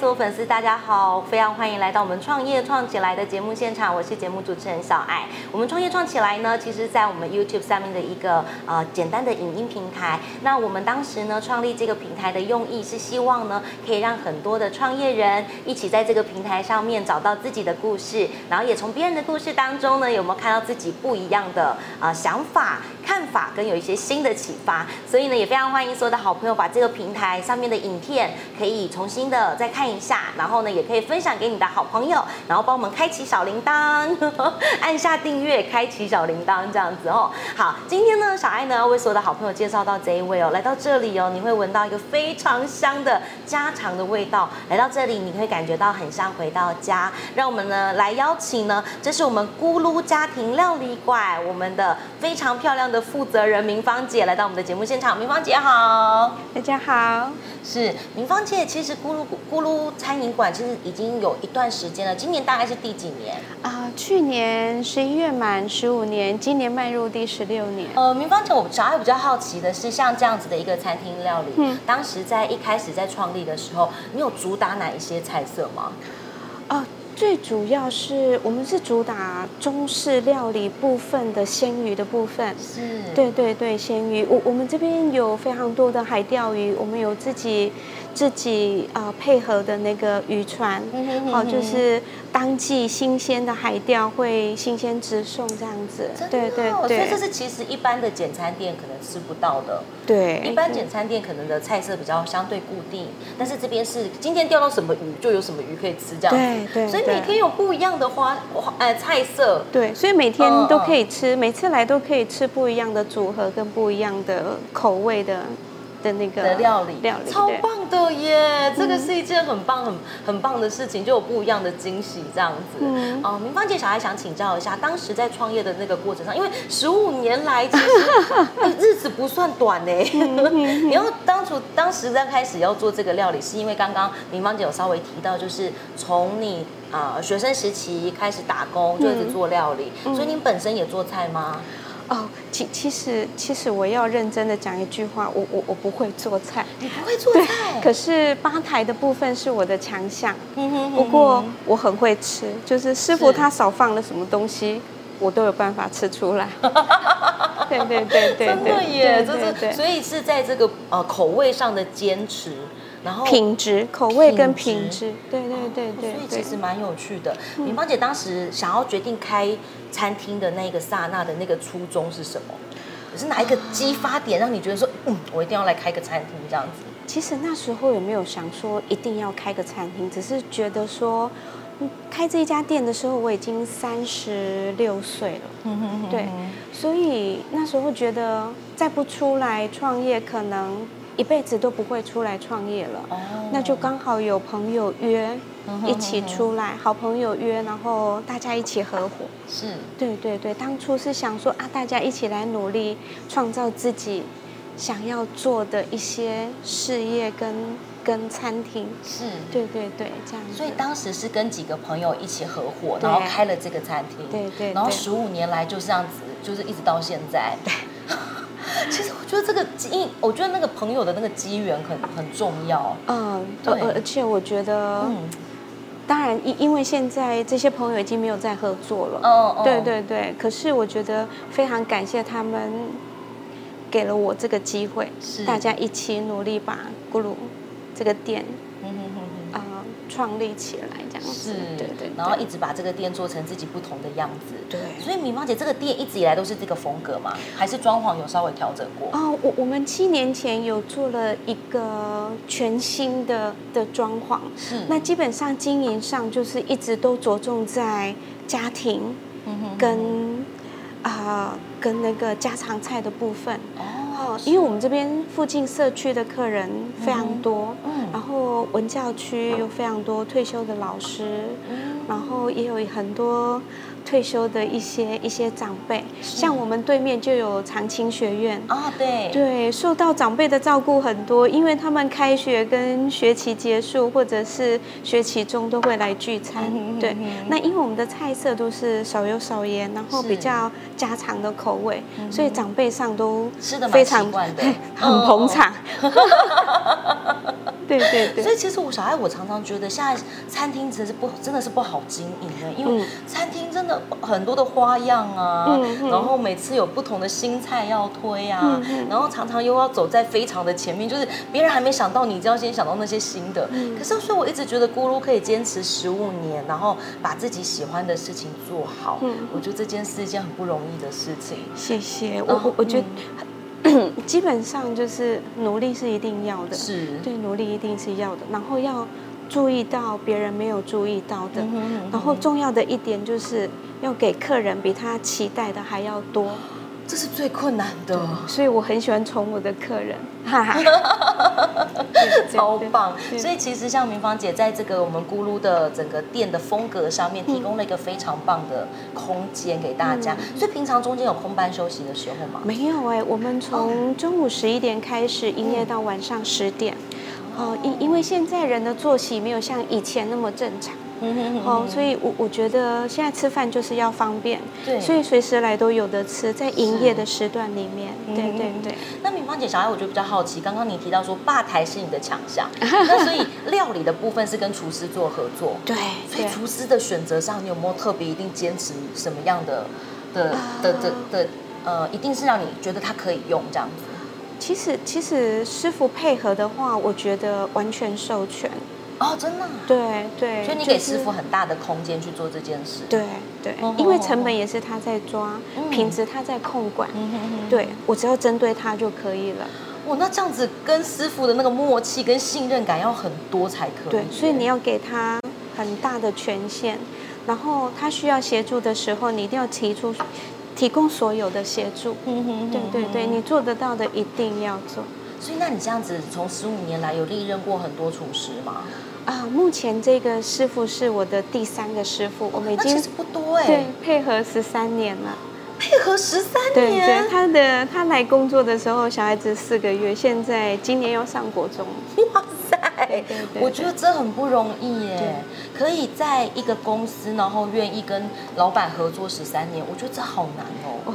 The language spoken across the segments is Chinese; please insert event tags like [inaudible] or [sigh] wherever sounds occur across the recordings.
所有粉丝，大家好，非常欢迎来到我们创业创起来的节目现场，我是节目主持人小爱。我们创业创起来呢，其实在我们 YouTube 上面的一个呃简单的影音平台。那我们当时呢创立这个平台的用意是希望呢，可以让很多的创业人一起在这个平台上面找到自己的故事，然后也从别人的故事当中呢，有没有看到自己不一样的啊想法、看法跟有一些新的启发。所以呢，也非常欢迎所有的好朋友把这个平台上面的影片可以重新的。再看一下，然后呢，也可以分享给你的好朋友，然后帮我们开启小铃铛，[laughs] 按下订阅，开启小铃铛，这样子哦。好，今天呢，小爱呢要为所有的好朋友介绍到这一位哦，来到这里哦，你会闻到一个非常香的家常的味道。来到这里，你会感觉到很像回到家。让我们呢来邀请呢，这是我们咕噜家庭料理馆，我们的非常漂亮的负责人明芳姐来到我们的节目现场。明芳姐好，大家好。是明芳姐，其实咕噜咕噜餐饮馆其实已经有一段时间了，今年大概是第几年啊？去年十一月满十五年，今年迈入第十六年。呃，明芳姐，我小爱比较好奇的是，像这样子的一个餐厅料理，嗯，当时在一开始在创立的时候，你有主打哪一些菜色吗？哦。最主要是我们是主打中式料理部分的鲜鱼的部分，是，对对对，鲜鱼。我我们这边有非常多的海钓鱼，我们有自己。自己啊配合的那个渔船，哦，就是当季新鲜的海钓会新鲜直送这样子，对对对，所以这是其实一般的简餐店可能吃不到的，对，一般简餐店可能的菜色比较相对固定，但是这边是今天钓到什么鱼就有什么鱼可以吃这样子，对对，所以每天有不一样的花花呃菜色，对，所以每天都可以吃，每次来都可以吃不一样的组合跟不一样的口味的。的那个的料理，料理超棒的耶！这个是一件很棒、很很棒的事情，就有不一样的惊喜这样子。嗯，哦，明芳姐，小孩想请教一下，当时在创业的那个过程上，因为十五年来其实 [laughs] 日子不算短呢。你要当初当时在开始要做这个料理，是因为刚刚明芳姐有稍微提到，就是从你啊学生时期开始打工，就一直做料理，所以您本身也做菜吗？哦，其其实其实我要认真的讲一句话，我我我不会做菜，你不会做菜，可是吧台的部分是我的强项，不过我很会吃，就是师傅他少放了什么东西，我都有办法吃出来。[laughs] 对对对对，真的耶，就是所以是在这个呃口味上的坚持。然后品质、口味跟品质，对对对对，所以其实蛮有趣的。敏芳姐当时想要决定开餐厅的那个刹那的那个初衷是什么？是哪一个激发点让你觉得说，嗯，我一定要来开个餐厅这样子？其实那时候也没有想说一定要开个餐厅，只是觉得说，开这一家店的时候我已经三十六岁了，对，所以那时候觉得再不出来创业可能。一辈子都不会出来创业了，那就刚好有朋友约一起出来，好朋友约，然后大家一起合伙。是，对对对，当初是想说啊，大家一起来努力，创造自己想要做的一些事业跟跟餐厅。是，对对对，这样。所以当时是跟几个朋友一起合伙，然后开了这个餐厅。对对。然后十五年来就这样子，就是一直到现在。对。[laughs] 其实我觉得这个机，我觉得那个朋友的那个机缘很很重要。嗯，对，而且我觉得，嗯，当然因因为现在这些朋友已经没有再合作了。哦对对对。可是我觉得非常感谢他们给了我这个机会，大家一起努力把咕噜这个店啊、嗯呃。创立起来这样子，对对，然后一直把这个店做成自己不同的样子，对。所以米芳姐这个店一直以来都是这个风格吗？还是装潢有稍微调整过？哦，我我们七年前有做了一个全新的的装潢，是。那基本上经营上就是一直都着重在家庭，跟啊跟那个家常菜的部分。哦，因为我们这边附近社区的客人非常多，嗯，然后文教区有非常多退休的老师，嗯，然后也有很多。退休的一些一些长辈，像我们对面就有长青学院。啊，对。对，受到长辈的照顾很多，因为他们开学跟学期结束或者是学期中都会来聚餐，对。那因为我们的菜色都是少油少盐，然后比较家常的口味，所以长辈上都吃的非常 [laughs] 很捧场。[laughs] 对对对。所以其实我小爱，我常常觉得现在餐厅真的是不真的是不好经营的，因为餐厅真的很多的花样啊，然后每次有不同的新菜要推啊，然后常常又要走在非常的前面，就是别人还没想到，你就要先想到那些新的。可是所以我一直觉得咕噜可以坚持十五年，然后把自己喜欢的事情做好，我觉得这件事一件很不容易的事情。谢谢我我我觉得。[coughs] 基本上就是努力是一定要的，是对努力一定是要的，然后要注意到别人没有注意到的，然后重要的一点就是要给客人比他期待的还要多。这是最困难的，所以我很喜欢宠我的客人，[laughs] 哈哈超棒。所以其实像明芳姐在这个我们咕噜的整个店的风格上面，提供了一个非常棒的空间给大家。所以平常中间有空班休息的时候吗？没有哎，我们从中午十一点开始营业到晚上十点。哦，因因为现在人的作息没有像以前那么正常。好，所以，我我觉得现在吃饭就是要方便，对，所以随时来都有的吃，在营业的时段里面，对对对。那敏芳姐，小爱，我就比较好奇，刚刚你提到说吧台是你的强项，[laughs] 那所以料理的部分是跟厨师做合作，[laughs] 对，所以厨师的选择上，你有没有特别一定坚持什么样的的的的的呃，一定是让你觉得他可以用这样子？其实，其实师傅配合的话，我觉得完全授权。哦，真的，对对，所以你给师傅很大的空间去做这件事，对对，因为成本也是他在抓，品质他在控管，对我只要针对他就可以了。哇，那这样子跟师傅的那个默契跟信任感要很多才可以。对，所以你要给他很大的权限，然后他需要协助的时候，你一定要提出提供所有的协助。嗯哼，对对对，你做得到的一定要做。所以，那你这样子从十五年来有历任过很多厨师吗？啊，目前这个师傅是我的第三个师傅，我们已经不多哎，对，配合十三年了，配合十三年，对对，他的他来工作的时候小孩子四个月，现在今年要上国中，哇塞，我觉得这很不容易耶，可以在一个公司，然后愿意跟老板合作十三年，我觉得这好难哦。哦，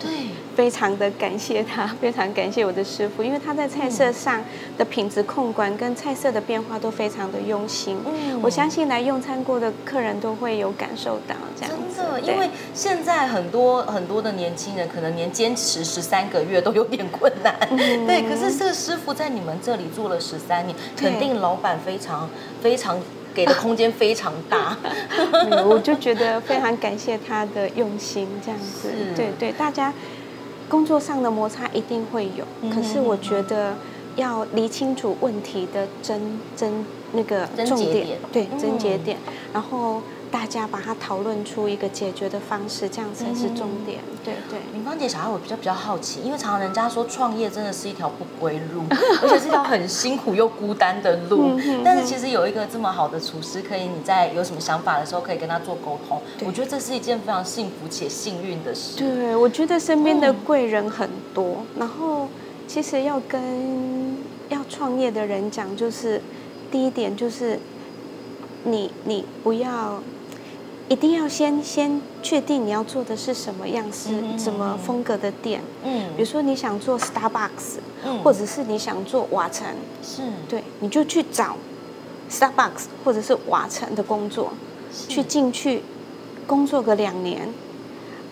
对，非常的感谢他，[laughs] 非常感谢我的师傅，因为他在菜色上的品质控管跟菜色的变化都非常的用心。嗯，我相信来用餐过的客人都会有感受到这样子。真的，因为现在很多很多的年轻人可能连坚持十三个月都有点困难。[laughs] 对，可是这个师傅在你们这里做了十三年，肯定老板非常非常。给的空间非常大，[laughs] 我就觉得非常感谢他的用心，这样子，对对，大家工作上的摩擦一定会有，可是我觉得要理清楚问题的真真那个重点，对，真节点，然后。大家把它讨论出一个解决的方式，这样才是重点。对对，明芳姐，小孩我比较比较好奇，因为常常人家说创业真的是一条不归路，[laughs] 而且是一条很辛苦又孤单的路。但是其实有一个这么好的厨师，可以你在有什么想法的时候可以跟他做沟通。我觉得这是一件非常幸福且幸运的事。对，我觉得身边的贵人很多。然后其实要跟要创业的人讲，就是第一点就是你你不要。一定要先先确定你要做的是什么样式、什么风格的店。嗯，比如说你想做 Starbucks，嗯。或者是你想做瓦城，是，对，你就去找 Starbucks 或者是瓦城的工作，去进去工作个两年，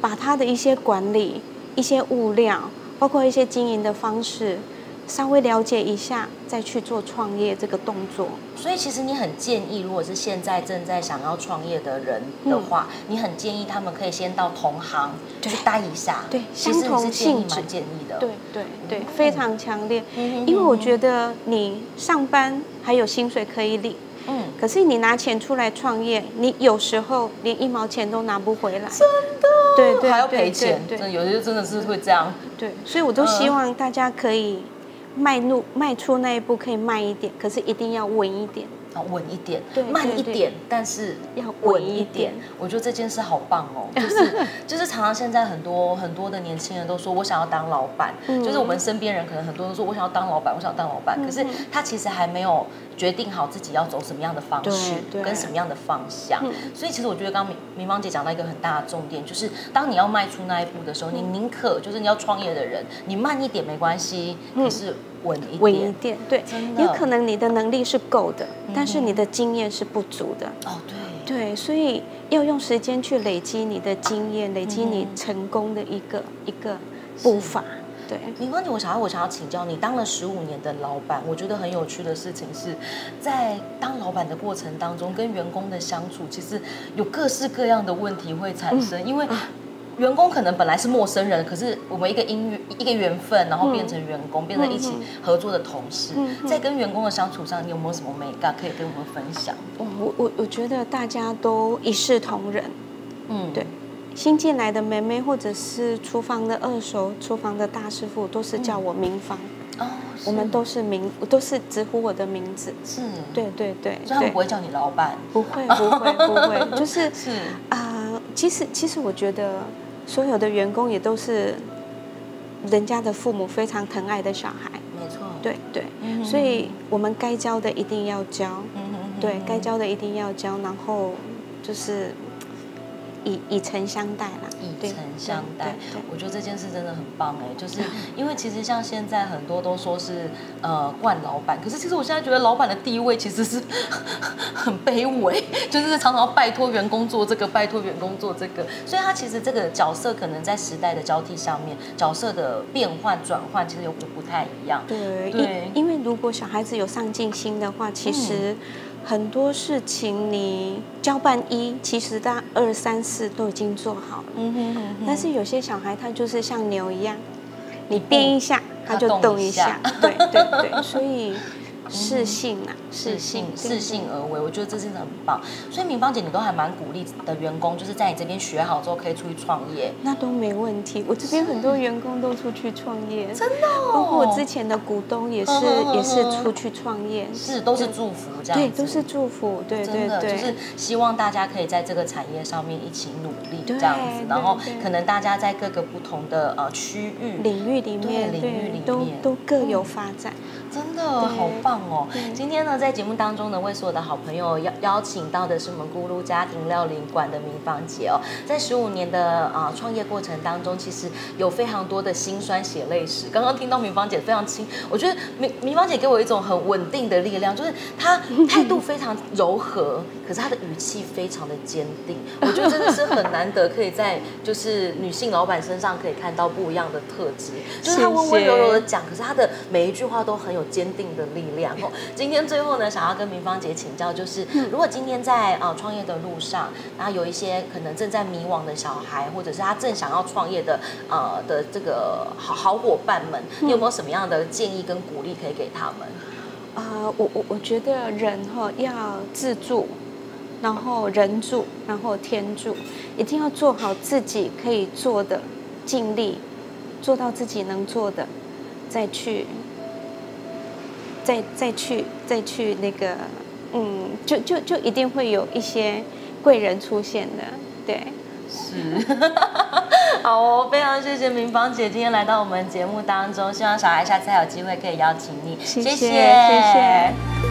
把他的一些管理、一些物料，包括一些经营的方式。稍微了解一下，再去做创业这个动作。所以，其实你很建议，如果是现在正在想要创业的人的话，你很建议他们可以先到同行去待一下。对，相同性蛮建议的。对对对，非常强烈。因为我觉得你上班还有薪水可以领，嗯，可是你拿钱出来创业，你有时候连一毛钱都拿不回来。真的。对对，还要赔钱。对，有些真的是会这样。对，所以我都希望大家可以。迈入迈出那一步可以慢一点，可是一定要稳一点。啊，稳一点，慢一点，但是要稳一点。我觉得这件事好棒哦，就是就是常常现在很多很多的年轻人都说我想要当老板，就是我们身边人可能很多都说我想要当老板，我想要当老板，可是他其实还没有决定好自己要走什么样的方式，跟什么样的方向。所以其实我觉得刚明明芳姐讲到一个很大的重点，就是当你要迈出那一步的时候，你宁可就是你要创业的人，你慢一点没关系，可是。稳一稳一点。对有可能你的能力是够的，但是你的经验是不足的。哦，对，对，所以要用时间去累积你的经验，累积你成功的一个一个步伐。对，明芳姐，我想要我想要请教你，当了十五年的老板，我觉得很有趣的事情是，在当老板的过程当中，跟员工的相处，其实有各式各样的问题会产生，因为。员工可能本来是陌生人，可是我们一个因缘一个缘分，然后变成员工，变成一起合作的同事，嗯嗯在跟员工的相处上，你有没有什么美感可以跟我们分享？我我我我觉得大家都一视同仁。嗯，对新进来的妹妹或者是厨房的二手、厨房的大师傅，都是叫我明芳。哦，我们都是名，都是直呼我的名字。是，对对对对所以他们不，会叫你老板，不会不会不会，[laughs] 就是是，啊、其实其实我觉得所有的员工也都是人家的父母非常疼爱的小孩。没错，对对，嗯所以我们该教的一定要教，嗯对该教的一定要教，然后就是以以诚相待啦，以诚相待我觉得这件事真的很棒哎，就是 [laughs] 因为其实像现在很多都说是呃惯老板，可是其实我现在觉得老板的地位其实是 [laughs] 很卑微，就是常常要拜托员工做这个，拜托员工做这个，所以他其实这个角色可能在时代的交替上面，角色的变换转换其实有不太一样。对，因为如果小孩子有上进心的话，其实很多事情你交办一，其实他二三四都已经做好了。嗯哼哼。但是有些小孩他就是像牛一样，你变一下他他就动一下。动一下，对对对，所以适性啊，适性对适性而为，我觉得这真的很棒。所以明芳姐，你都还蛮鼓励的员工，就是在你这边学好之后可以出去创业。那都没问题。我这边很多员工都出去创业，真的哦包括我之前的股东也是也是出去创业，是都是祝福这样对，都是祝福，对对真的对，就是希望大家可以在这个产业上面一起努力这样子，然后可能大家在各个不同的呃区域，领域里对面，领域里都面都各有发展。真的好棒哦！今天呢，在节目当中呢，为所有的好朋友邀邀请到的是我们咕噜家庭料理馆的明芳姐哦。在十五年的啊、创业过程当中，其实有非常多的辛酸血泪史。刚刚听到明芳姐非常轻，我觉得明明芳姐给我一种很稳定的力量，就是她态度非常柔和，可是她的语气非常的坚定。我觉得真的是很难得，可以在就是女性老板身上可以看到不一样的特质，[laughs] 就是她温温柔柔的讲，可是她的每一句话都很有坚定的力量哦。今天最后呢，想要跟明芳姐请教，就是如果今天在呃创业的路上，然后有一些可能正在迷惘的小孩，或者是他正想要创业的呃的这个好好伙伴们，你有没有什么样的建议跟鼓励可以给他们？啊、我我我觉得人哈、要自助，然后人助，然后天助，一定要做好自己可以做的，尽力做到自己能做的，再去，再再去再去那个，嗯，就就就一定会有一些贵人出现的，对。是，[laughs] 好哦，非常谢谢明芳姐今天来到我们节目当中，希望小孩下次还有机会可以邀请你，谢谢谢谢